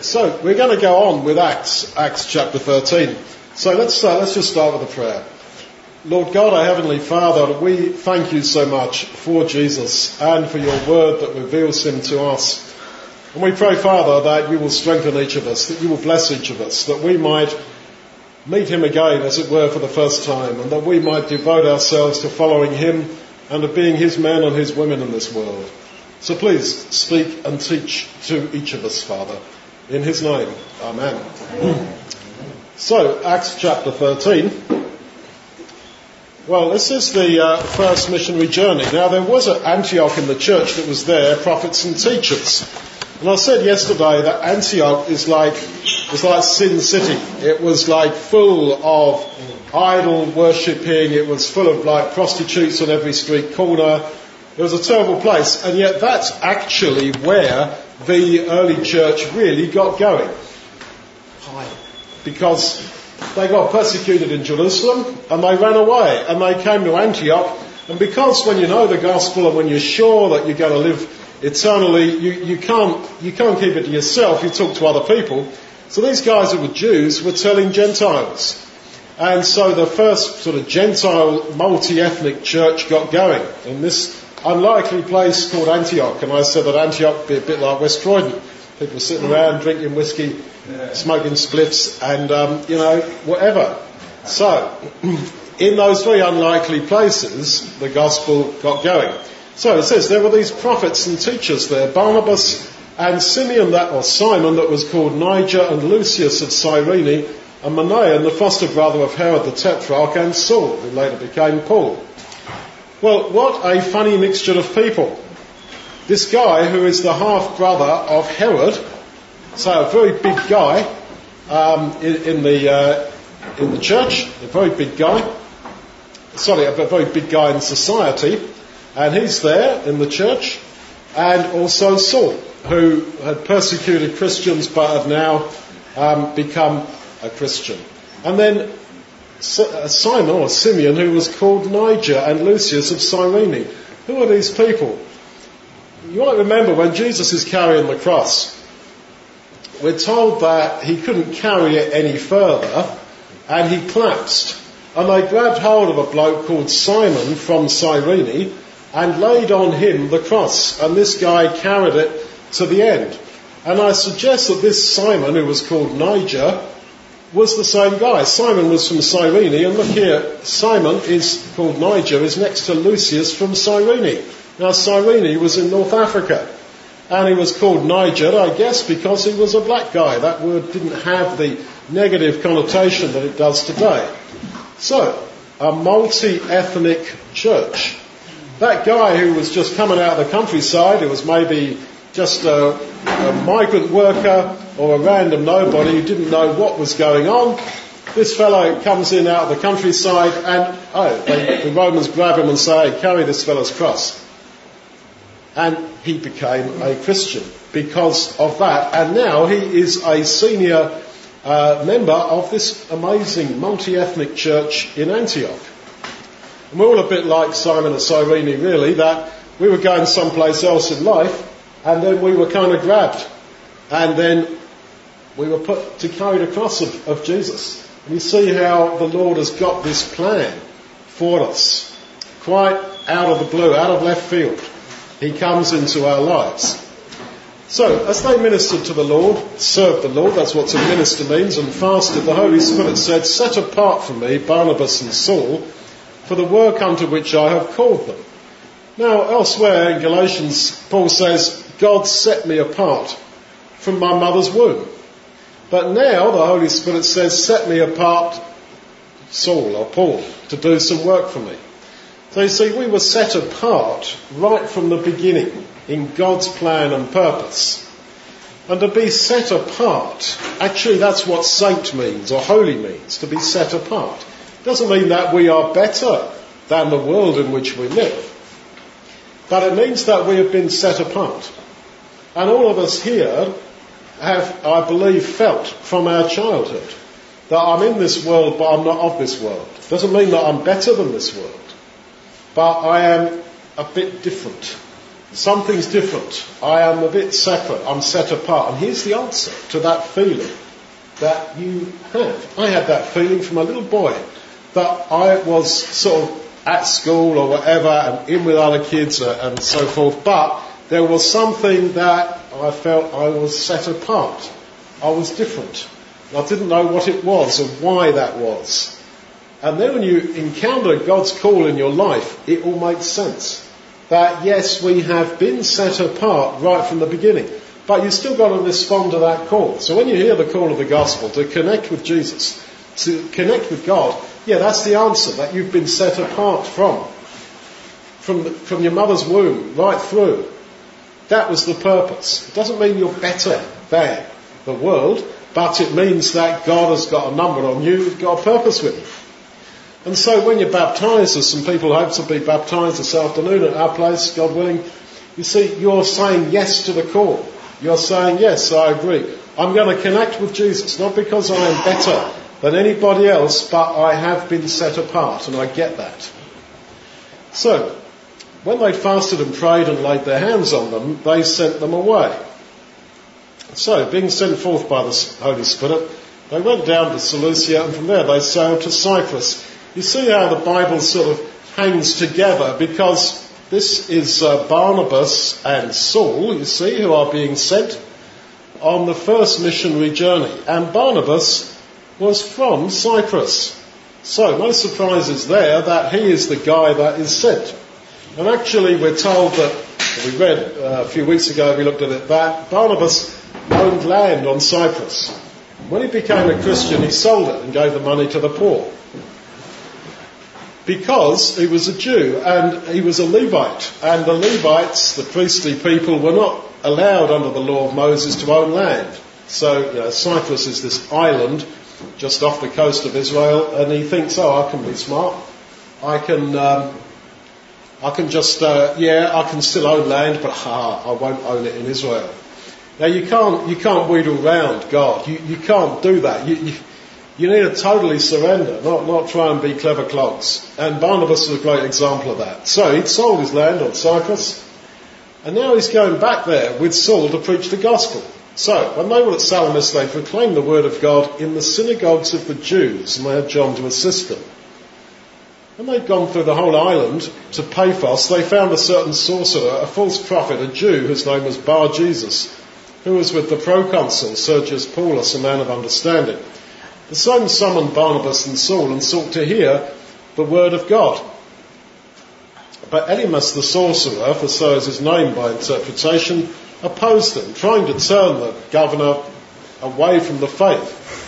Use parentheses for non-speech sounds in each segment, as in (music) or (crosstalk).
So we're going to go on with Acts, Acts chapter 13. So let's uh, let's just start with a prayer. Lord God, our heavenly Father, we thank you so much for Jesus and for your word that reveals him to us. And we pray, Father, that you will strengthen each of us, that you will bless each of us, that we might meet him again, as it were, for the first time, and that we might devote ourselves to following him and to being his men and his women in this world. So please speak and teach to each of us, Father. In his name, Amen. so, Acts chapter 13. Well, this is the uh, first missionary journey. Now, there was at Antioch in the church that was there prophets and teachers. And I said yesterday that Antioch is like, is like Sin City. It was like full of idol worshipping. It was full of like prostitutes on every street corner. It was a terrible place. And yet that's actually where the early church really got going. Because they got persecuted in Jerusalem and they ran away and they came to Antioch. And because when you know the gospel and when you're sure that you're going to live eternally, you, you, can't, you can't keep it to yourself, you talk to other people. So these guys who were Jews were telling Gentiles. And so the first sort of Gentile multi-ethnic church got going in this unlikely place called Antioch. And I said that Antioch would be a bit like West Croydon. People sitting around drinking whiskey, smoking spliffs, and um, you know whatever. So, (clears throat) in those very unlikely places, the gospel got going. So it says there were these prophets and teachers there, Barnabas and Simeon that or Simon that was called Niger and Lucius of Cyrene, and Manaen, the foster brother of Herod the Tetrarch, and Saul, who later became Paul. Well, what a funny mixture of people. This guy, who is the half brother of Herod, so a very big guy um, in, in, the uh, in the church, a very big guy. Sorry, a very big guy in society, and he's there in the church, and also Saul, who had persecuted Christians but had now um, become a Christian. And then Uh, Simon or Simeon, who was called Niger, and Lucius of Cyrene. Who are these people? You might remember when Jesus is carrying the cross, we're told that he couldn't carry it any further, and he collapsed. And they grabbed hold of a bloke called Simon from Cyrene and laid on him the cross. And this guy carried it to the end. And I suggest that this Simon, who was called Niger, was the same guy. Simon was from Cyrene, and look here, Simon is called Niger, is next to Lucius from Cyrene. Now, Cyrene was in North Africa, and he was called Niger, I guess, because he was a black guy. That word didn't have the negative connotation that it does today. So, a multi-ethnic church. That guy who was just coming out of the countryside, who was maybe just a, a migrant worker or a random nobody who didn't know what was going on. This fellow comes in out of the countryside and, oh, they, the Romans grab him and say, carry this fellow's cross. And he became a Christian because of that. And now he is a senior uh, member of this amazing multi-ethnic church in Antioch. And we're all a bit like Simon and Cyrene, really, that we were going someplace else in life and then we were kind of grabbed. And then we were put to carry the cross of, of Jesus. And you see how the Lord has got this plan for us. Quite out of the blue, out of left field. He comes into our lives. So, as they ministered to the Lord, served the Lord, that's what to minister means, and fasted, the Holy Spirit said, Set apart for me Barnabas and Saul for the work unto which I have called them. Now, elsewhere in Galatians, Paul says, God set me apart from my mother's womb. But now the Holy Spirit says, set me apart, Saul or Paul, to do some work for me. So you see, we were set apart right from the beginning in God's plan and purpose. And to be set apart, actually that's what saint means or holy means, to be set apart. It doesn't mean that we are better than the world in which we live. But it means that we have been set apart. And all of us here have, I believe, felt from our childhood that I'm in this world, but I'm not of this world. Doesn't mean that I'm better than this world, but I am a bit different. Something's different. I am a bit separate. I'm set apart. And here's the answer to that feeling that you have. I had that feeling from a little boy that I was sort of at school or whatever and in with other kids and so forth, but there was something that I felt I was set apart. I was different. I didn't know what it was or why that was. And then when you encounter God's call in your life, it all makes sense. That yes, we have been set apart right from the beginning, but you've still got to respond to that call. So when you hear the call of the gospel to connect with Jesus, to connect with God, yeah, that's the answer that you've been set apart from. From, from your mother's womb, right through. That was the purpose. It doesn't mean you're better than the world, but it means that God has got a number on you, you've got a purpose with you. And so when you're baptized, as some people hope to be baptized this afternoon at our place, God willing, you see, you're saying yes to the call. You're saying, yes, I agree. I'm going to connect with Jesus, not because I am better than anybody else, but I have been set apart, and I get that. So, when they'd fasted and prayed and laid their hands on them, they sent them away. So, being sent forth by the Holy Spirit, they went down to Seleucia and from there they sailed to Cyprus. You see how the Bible sort of hangs together because this is uh, Barnabas and Saul, you see, who are being sent on the first missionary journey. And Barnabas was from Cyprus. So, no surprises there that he is the guy that is sent. And actually, we're told that, we read uh, a few weeks ago, we looked at it, that Barnabas owned land on Cyprus. When he became a Christian, he sold it and gave the money to the poor. Because he was a Jew and he was a Levite. And the Levites, the priestly people, were not allowed under the law of Moses to own land. So, you know, Cyprus is this island just off the coast of Israel, and he thinks, oh, I can be smart. I can um, I can just, uh, yeah, I can still own land, but ha, I won't own it in Israel. Now you can't, you can't wheedle round God. You, you can't do that. You, you, you need to totally surrender, not, not try and be clever clogs. And Barnabas is a great example of that. So he'd sold his land on Cyprus, and now he's going back there with Saul to preach the gospel. So, when they were at Salamis, they proclaimed the word of God in the synagogues of the Jews, and they had John to assist them. When they'd gone through the whole island to Paphos, they found a certain sorcerer, a false prophet, a Jew, whose name was Bar Jesus, who was with the proconsul Sergius Paulus, a man of understanding. The same summoned Barnabas and Saul and sought to hear the word of God. But Elymas the sorcerer, for so is his name by interpretation, opposed them, trying to turn the governor away from the faith.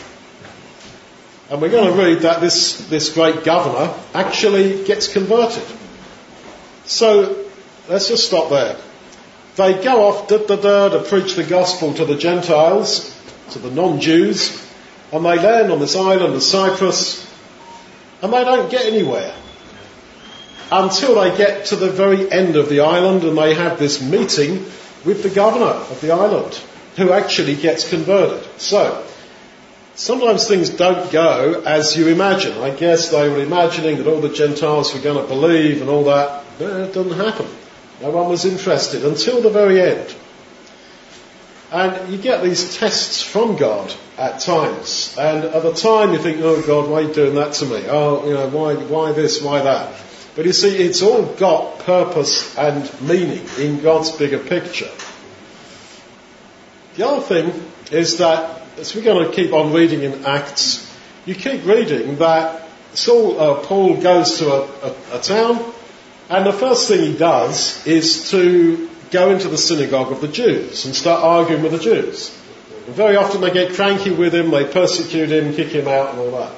And we're going to read that this, this great governor actually gets converted. So let's just stop there. They go off da, da, da, to preach the gospel to the Gentiles, to the non-Jews, and they land on this island of Cyprus, and they don't get anywhere until they get to the very end of the island and they have this meeting with the governor of the island who actually gets converted. So, sometimes things don't go as you imagine. I guess they were imagining that all the Gentiles were going to believe and all that. No, it doesn't happen. No one was interested until the very end. And you get these tests from God at times. And at the time you think, oh God, why are you doing that to me? Oh, you know, why, why this, why that? But you see, it's all got purpose and meaning in God's bigger picture. The other thing is that, as we're going to keep on reading in Acts, you keep reading that Saul, uh, Paul goes to a, a, a town, and the first thing he does is to go into the synagogue of the Jews and start arguing with the Jews. And very often they get cranky with him, they persecute him, kick him out, and all that.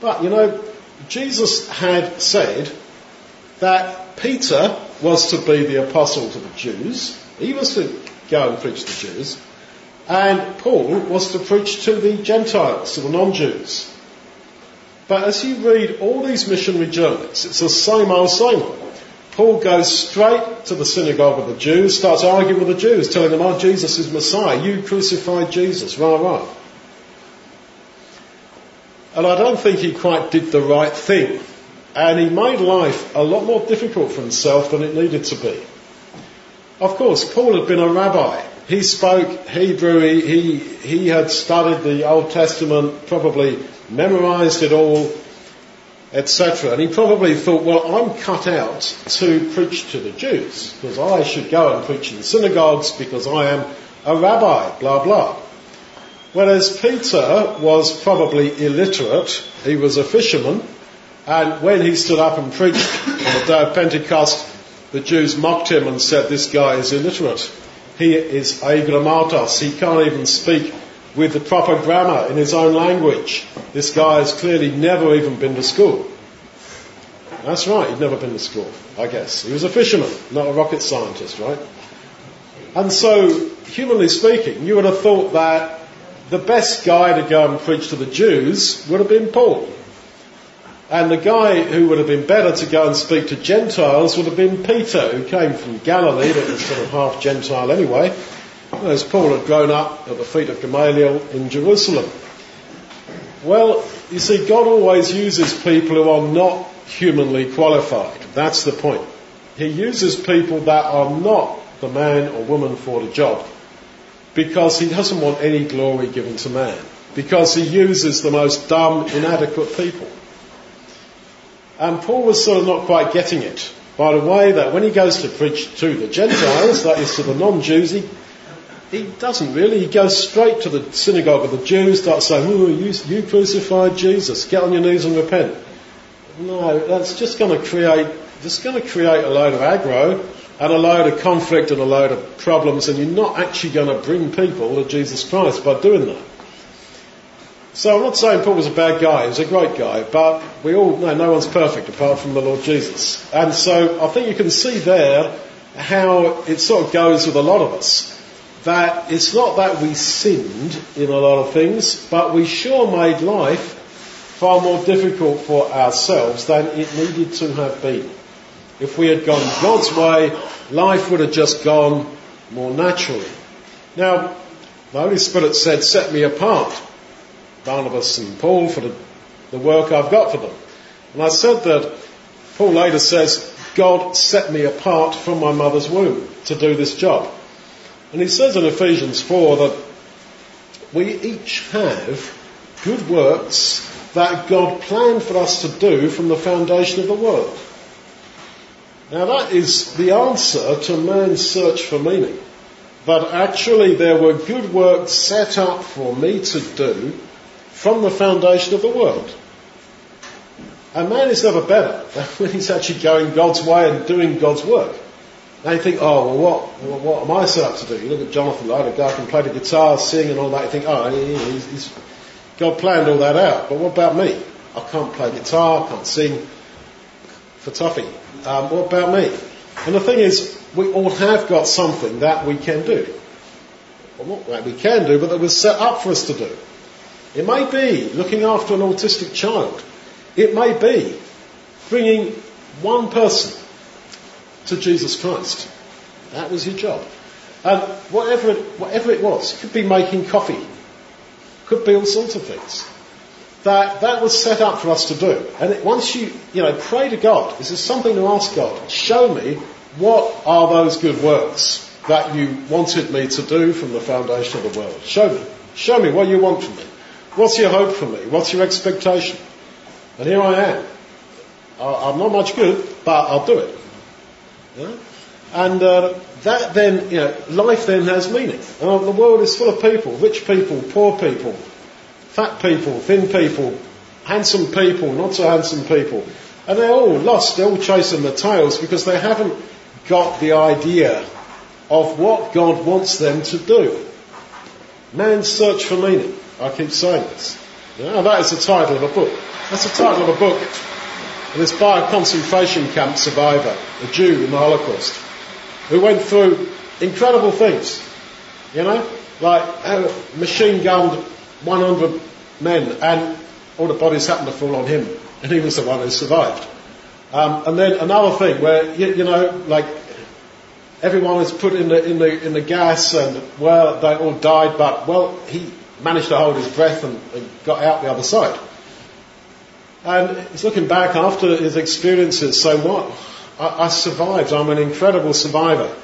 But, you know, Jesus had said that Peter was to be the apostle to the Jews. He was to go and preach to the Jews. And Paul was to preach to the Gentiles, to the non-Jews. But as you read all these missionary journeys, it's the same old, same. Paul goes straight to the synagogue of the Jews, starts arguing with the Jews, telling them, oh, Jesus is Messiah. You crucified Jesus. Rah, rah. And I don't think he quite did the right thing. And he made life a lot more difficult for himself than it needed to be. Of course, Paul had been a rabbi. He spoke Hebrew, he, he, he had studied the Old Testament, probably memorized it all, etc. And he probably thought, well, I'm cut out to preach to the Jews, because I should go and preach in synagogues because I am a rabbi, blah, blah. Whereas Peter was probably illiterate, he was a fisherman, and when he stood up and preached on the day of Pentecost, the Jews mocked him and said, This guy is illiterate. He is agrammatos. He can't even speak with the proper grammar in his own language. This guy has clearly never even been to school. That's right, he'd never been to school, I guess. He was a fisherman, not a rocket scientist, right? And so, humanly speaking, you would have thought that the best guy to go and preach to the Jews would have been Paul. And the guy who would have been better to go and speak to Gentiles would have been Peter, who came from Galilee, that was sort of half Gentile anyway, whereas Paul had grown up at the feet of Gamaliel in Jerusalem. Well, you see, God always uses people who are not humanly qualified. That's the point. He uses people that are not the man or woman for the job because he doesn't want any glory given to man. Because he uses the most dumb, inadequate people. And Paul was sort of not quite getting it. By the way, that when he goes to preach to the Gentiles, that is to the non-Jews, he, he doesn't really. He goes straight to the synagogue of the Jews, starts saying, oh, you, you crucified Jesus, get on your knees and repent. No, that's just going to create, just going to create a load of aggro and a load of conflict and a load of problems, and you're not actually going to bring people to Jesus Christ by doing that. So I'm not saying Paul was a bad guy, he was a great guy, but we all know no one's perfect apart from the Lord Jesus. And so I think you can see there how it sort of goes with a lot of us. That it's not that we sinned in a lot of things, but we sure made life far more difficult for ourselves than it needed to have been. If we had gone God's way, life would have just gone more naturally. Now, the Holy Spirit said, set me apart, Barnabas and Paul, for the, the work I've got for them. And I said that Paul later says, God set me apart from my mother's womb to do this job. And he says in Ephesians 4 that we each have good works that God planned for us to do from the foundation of the world. Now that is the answer to man's search for meaning. But actually there were good works set up for me to do from the foundation of the world. A man is never better than (laughs) when he's actually going God's way and doing God's work. Now you think, oh, well, what, what am I set up to do? You look at Jonathan Lloyd, a guy who can play the guitar, sing and all that, you think, oh, he's, he's, God planned all that out. But what about me? I can't play guitar, I can't sing for toffee. Um, what about me? And the thing is, we all have got something that we can do. Well, not that we can do, but that was set up for us to do. It may be looking after an autistic child. It may be bringing one person to Jesus Christ. That was your job. And whatever it, whatever it was, it could be making coffee, could be all sorts of things that that was set up for us to do. And it, once you, you know, pray to God, this is something to ask God, show me what are those good works that you wanted me to do from the foundation of the world. Show me. Show me what you want from me. What's your hope for me? What's your expectation? And here I am. I'm not much good, but I'll do it. Yeah? And uh, that then, you know, life then has meaning. And the world is full of people, rich people, poor people, fat people, thin people, handsome people, not so handsome people. And they're all lost, they're all chasing their tails because they haven't got the idea of what God wants them to do. Man's search for meaning. I keep this. Yeah, that is the title of a book. That's the title of a book. And it's by a concentration camp survivor, a Jew in the Holocaust, who went through incredible things. You know, like uh, machine gunned 100 men, and all the bodies happened to fall on him, and he was the one who survived. Um, and then another thing where, you, you, know, like, everyone was put in the, in the, in the gas, and, well, they all died, but, well, he managed to hold his breath and, and got out the other side. And he's looking back after his experiences, so what? I, I survived, I'm an incredible survivor.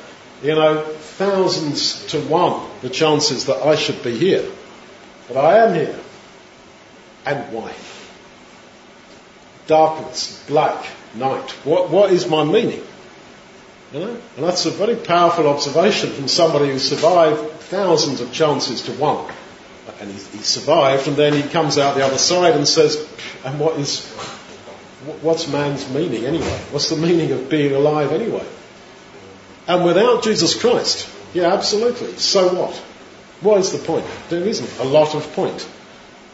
you know, thousands to one the chances that I should be here. But I am here. And why? Darkness, black, night. What, what is my meaning? You know? And that's a very powerful observation from somebody who survived thousands of chances to one. And he, he survived, and then he comes out the other side and says, and what is, what's man's meaning anyway? What's the meaning of being alive anyway? And without Jesus Christ, yeah, absolutely. So what? What is the point? There isn't a lot of point.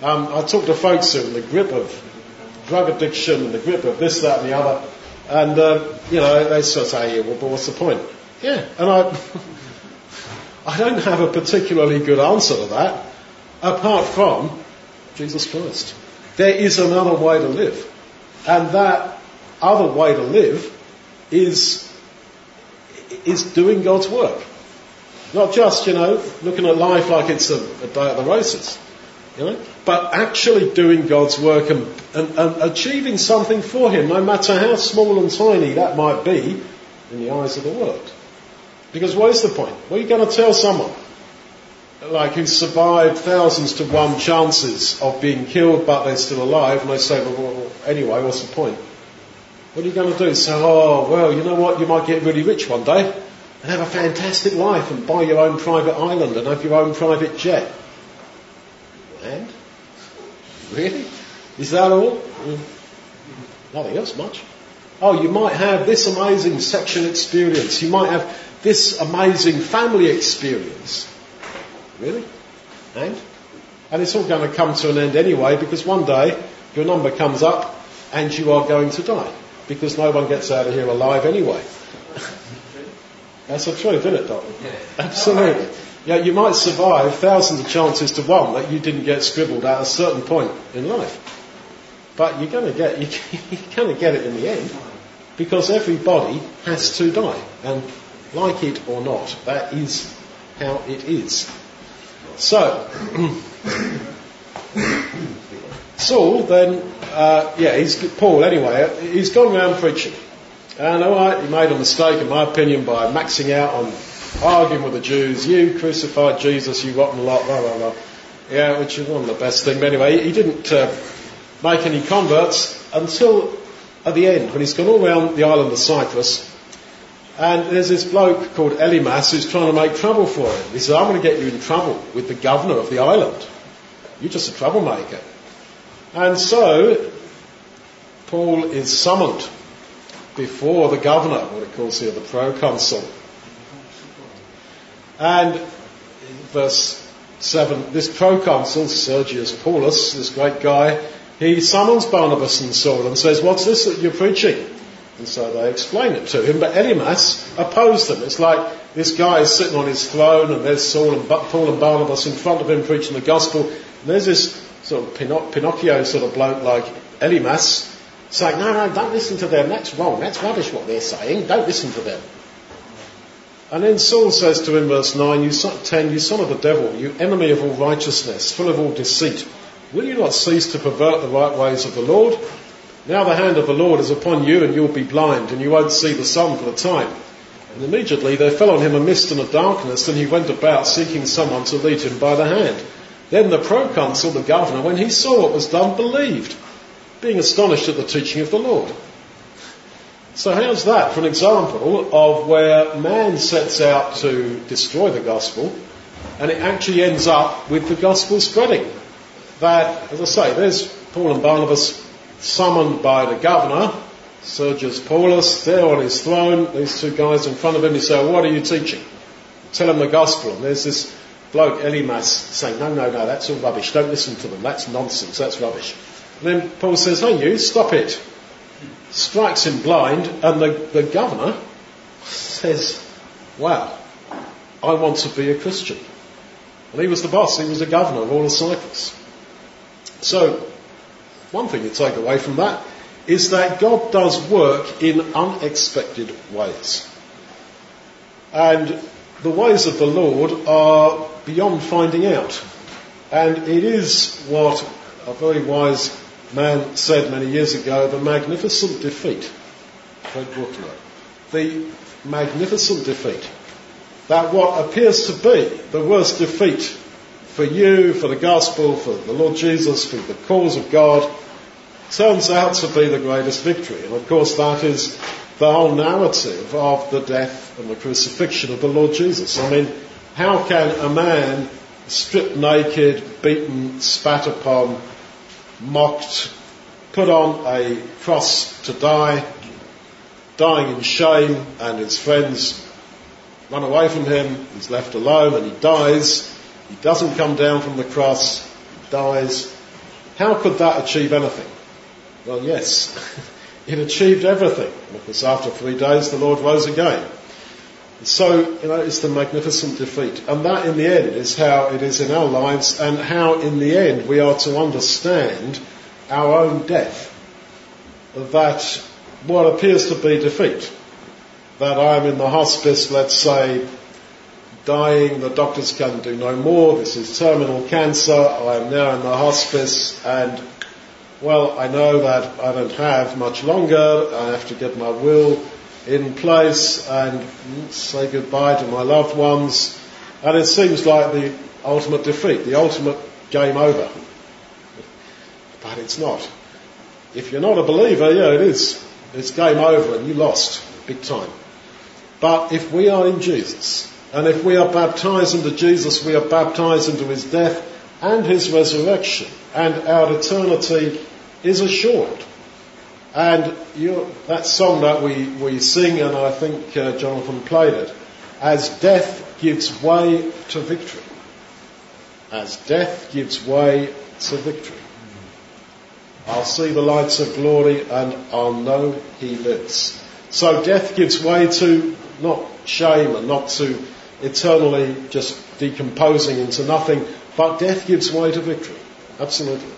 Um, I talk to folks who are in the grip of drug addiction, the grip of this, that, and the other, and uh, you know they sort of say, yeah, well, but what's the point? Yeah, and I, (laughs) I don't have a particularly good answer to that, apart from Jesus Christ. There is another way to live, and that other way to live is is doing God's work. Not just, you know, looking at life like it's a, a day at the races, you know, but actually doing God's work and, and, and achieving something for Him, no matter how small and tiny that might be in the eyes of the world. Because what is the point? What are you going to tell someone? Like who survived thousands to one chances of being killed but they're still alive and they say, well, well anyway, what's the point? What are you going to do? Say, oh, well, you know what? You might get really rich one day and have a fantastic life and buy your own private island and have your own private jet. And? Really? Is that all? Nothing else much. Oh, you might have this amazing sexual experience. You might have this amazing family experience. Really? And? And it's all going to come to an end anyway because one day your number comes up and you are going to die because no one gets out of here alive anyway. (laughs) That's the truth, isn't it, Doc? Absolutely. Yeah, you might survive thousands of chances to one that you didn't get scribbled at a certain point in life. But you're going to get, (laughs) you're going to get it in the end because everybody has to die. And like it or not, that is how it is. So, Saul then, uh, yeah, he's Paul anyway. He's gone around preaching, and all right, he made a mistake, in my opinion, by maxing out on arguing with the Jews. You crucified Jesus, you rotten lot, blah blah blah. Yeah, which is one of the best things. But anyway, he didn't uh, make any converts until at the end when he's gone all around the island of Cyprus. And there's this bloke called Elymas who's trying to make trouble for him. He says, I'm going to get you in trouble with the governor of the island. You're just a troublemaker. And so, Paul is summoned before the governor, what it calls here the proconsul. And verse 7, this proconsul, Sergius Paulus, this great guy, he summons Barnabas and Saul and says, What's this that you're preaching? And so they explain it to him, but Elymas opposed them. It's like this guy is sitting on his throne and there's Saul and Paul and Barnabas in front of him preaching the gospel. And there's this sort of Pinocchio sort of bloke like Elymas saying, no, no, don't listen to them. That's wrong. That's rubbish what they're saying. Don't listen to them. And then Saul says to him, verse 9, you son, 10, you son of the devil, you enemy of all righteousness, full of all deceit, will you not cease to pervert the right ways of the Lord? Now the hand of the Lord is upon you and you'll be blind and you won't see the sun for a time. And immediately there fell on him a mist and a darkness and he went about seeking someone to lead him by the hand. Then the proconsul, the governor, when he saw what was done, believed, being astonished at the teaching of the Lord. So how's that for an example of where man sets out to destroy the gospel and it actually ends up with the gospel spreading? That, as I say, there's Paul and Barnabas summoned by the governor, Sergius Paulus, there on his throne, these two guys in front of him, he say, what are you teaching? Tell him the gospel. And there's this bloke Elymas saying, no, no, no, that's all rubbish. Don't listen to them. That's nonsense. That's rubbish. And then Paul says, hey, you, stop it. Strikes him blind, and the, the governor says, wow, I want to be a Christian. And he was the boss. He was the governor of all of Cyprus. So, one thing you take away from that is that God does work in unexpected ways. And the ways of the Lord are beyond finding out. And it is what a very wise man said many years ago, the magnificent defeat. Fred Buechner. The magnificent defeat that what appears to be the worst defeat for you, for the gospel, for the Lord Jesus, for the cause of God, turns out to be the greatest victory. And of course that is the whole narrative of the death and the crucifixion of the Lord Jesus. I mean, how can a man stripped naked, beaten, spat upon, mocked, put on a cross to die, dying in shame, and his friends run away from him, he's left alone and he dies, he doesn't come down from the cross, dies. How could that achieve anything? Well, yes, (laughs) it achieved everything, because after three days the Lord rose again. So, you know, it's the magnificent defeat. And that in the end is how it is in our lives and how in the end we are to understand our own death. That what appears to be defeat, that I'm in the hospice, let's say, dying, the doctors can do no more, this is terminal cancer, I am now in the hospice and well, I know that I don't have much longer, I have to get my will in place and say goodbye to my loved ones. And it seems like the ultimate defeat, the ultimate game over. But it's not. If you're not a believer, yeah, it is. It's game over and you lost big time. But if we are in Jesus, and if we are baptized into Jesus, we are baptized into his death and his resurrection, and our eternity is assured. And you, that song that we, we sing, and I think uh, Jonathan played it, as death gives way to victory. As death gives way to victory. I'll see the lights of glory and I'll know he lives. So death gives way to not shame and not to eternally just decomposing into nothing, but death gives way to victory. Absolutely.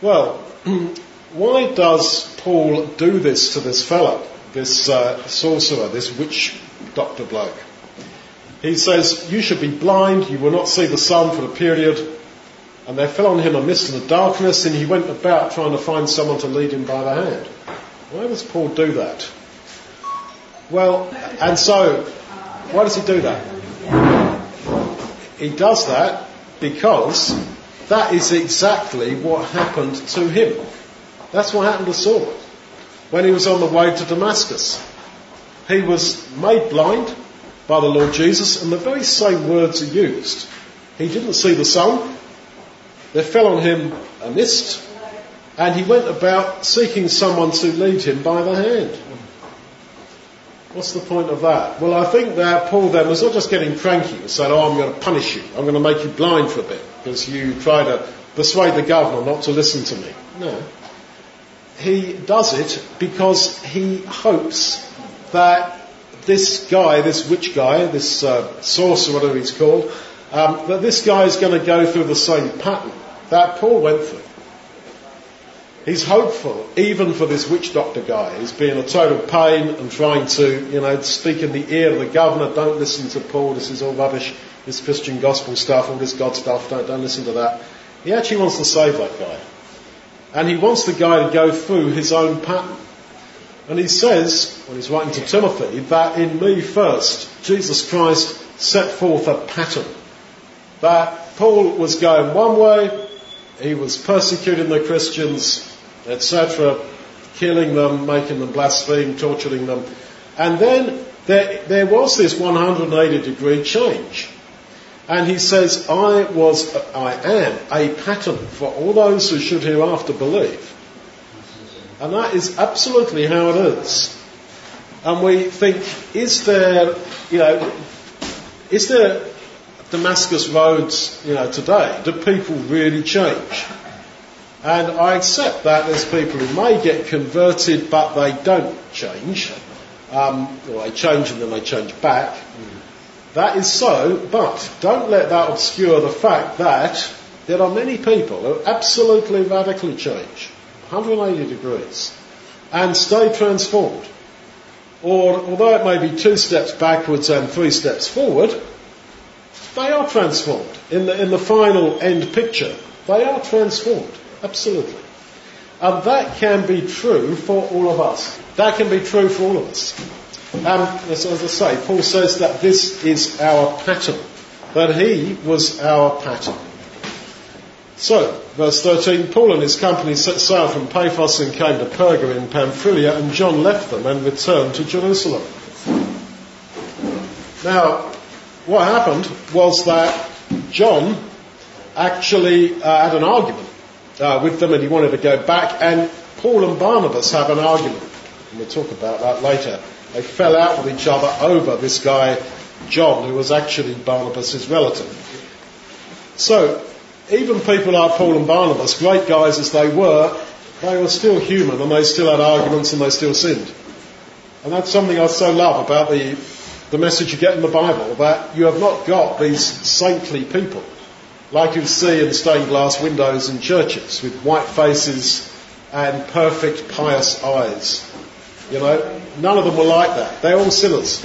Well, (clears throat) why does Paul do this to this fellow, this uh, sorcerer, this witch doctor bloke? He says, You should be blind, you will not see the sun for a period. And there fell on him a mist and a darkness, and he went about trying to find someone to lead him by the hand. Why does Paul do that? Well, and so, why does he do that? He does that because that is exactly what happened to him. That's what happened to Saul when he was on the way to Damascus. He was made blind by the Lord Jesus, and the very same words are used. He didn't see the sun, there fell on him a mist, and he went about seeking someone to lead him by the hand. What's the point of that? Well, I think that Paul then was not just getting cranky and saying, oh, I'm going to punish you. I'm going to make you blind for a bit because you try to persuade the governor not to listen to me. No he does it because he hopes that this guy, this witch guy, this uh, sorcerer, whatever he's called, um, that this guy is going to go through the same pattern that Paul went through. He's hopeful, even for this witch doctor guy, who's being a total pain and trying to, you know, speak in the ear of the governor. Don't listen to Paul. This is all rubbish. This Christian gospel stuff, all this God stuff. Don't don't listen to that. He actually wants to save that guy. And he wants the guy to go through his own pattern. And he says, when he's writing to Timothy, that in me first, Jesus Christ set forth a pattern. That Paul was going one way, he was persecuting the Christians, etc., killing them, making them blaspheme, torturing them. And then there, there was this 180 degree change. And he says, I was, I am a pattern for all those who should hereafter believe. And that is absolutely how it is. And we think, is there, you know, is there Damascus roads, you know, today? Do people really change? And I accept that there's people who may get converted, but they don't change. Um, or they change and then they change back. That is so, but don't let that obscure the fact that there are many people who absolutely radically change, 180 degrees, and stay transformed. Or, although it may be two steps backwards and three steps forward, they are transformed. In the, in the final end picture, they are transformed. Absolutely. And that can be true for all of us. That can be true for all of us. Um, as, as I say, Paul says that this is our pattern, that he was our pattern. So, verse 13, Paul and his company set sail from Paphos and came to Perga in Pamphylia, and John left them and returned to Jerusalem. Now, what happened was that John actually uh, had an argument uh, with them and he wanted to go back, and Paul and Barnabas have an argument. And we'll talk about that later. They fell out with each other over this guy, John, who was actually Barnabas' relative. So, even people like Paul and Barnabas, great guys as they were, they were still human and they still had arguments and they still sinned. And that's something I so love about the, the message you get in the Bible, that you have not got these saintly people like you see in stained glass windows in churches with white faces and perfect pious eyes. You know, none of them were like that. They're all sinners.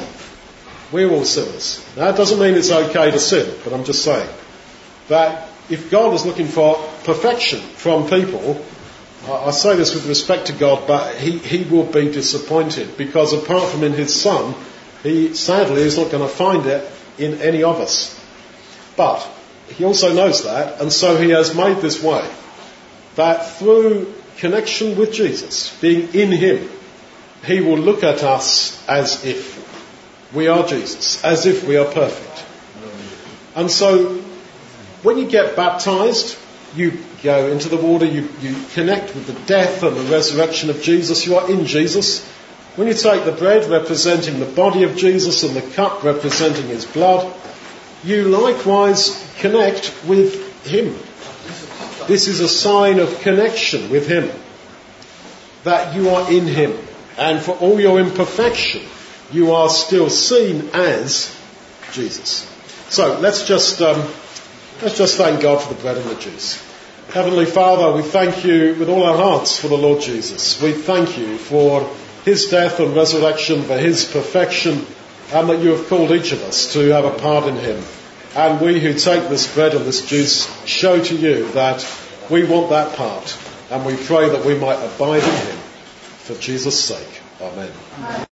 We're all sinners. Now, that doesn't mean it's okay to sin, but I'm just saying that if God is looking for perfection from people, I say this with respect to God, but he, he will be disappointed because apart from in his Son, he sadly is not going to find it in any of us. But he also knows that, and so he has made this way that through connection with Jesus, being in him, he will look at us as if we are Jesus, as if we are perfect. And so when you get baptized, you go into the water, you, you connect with the death and the resurrection of Jesus, you are in Jesus. When you take the bread representing the body of Jesus and the cup representing his blood, you likewise connect with Him. This is a sign of connection with Him. That you are in Him. And for all your imperfection, you are still seen as Jesus. So let's just, um, let's just thank God for the bread and the juice. Heavenly Father, we thank you with all our hearts for the Lord Jesus. We thank you for His death and resurrection, for His perfection, and that you have called each of us to have a part in Him. And we who take this bread and this juice show to you that we want that part. And we pray that we might abide in him for Jesus' sake. Amen. Amen.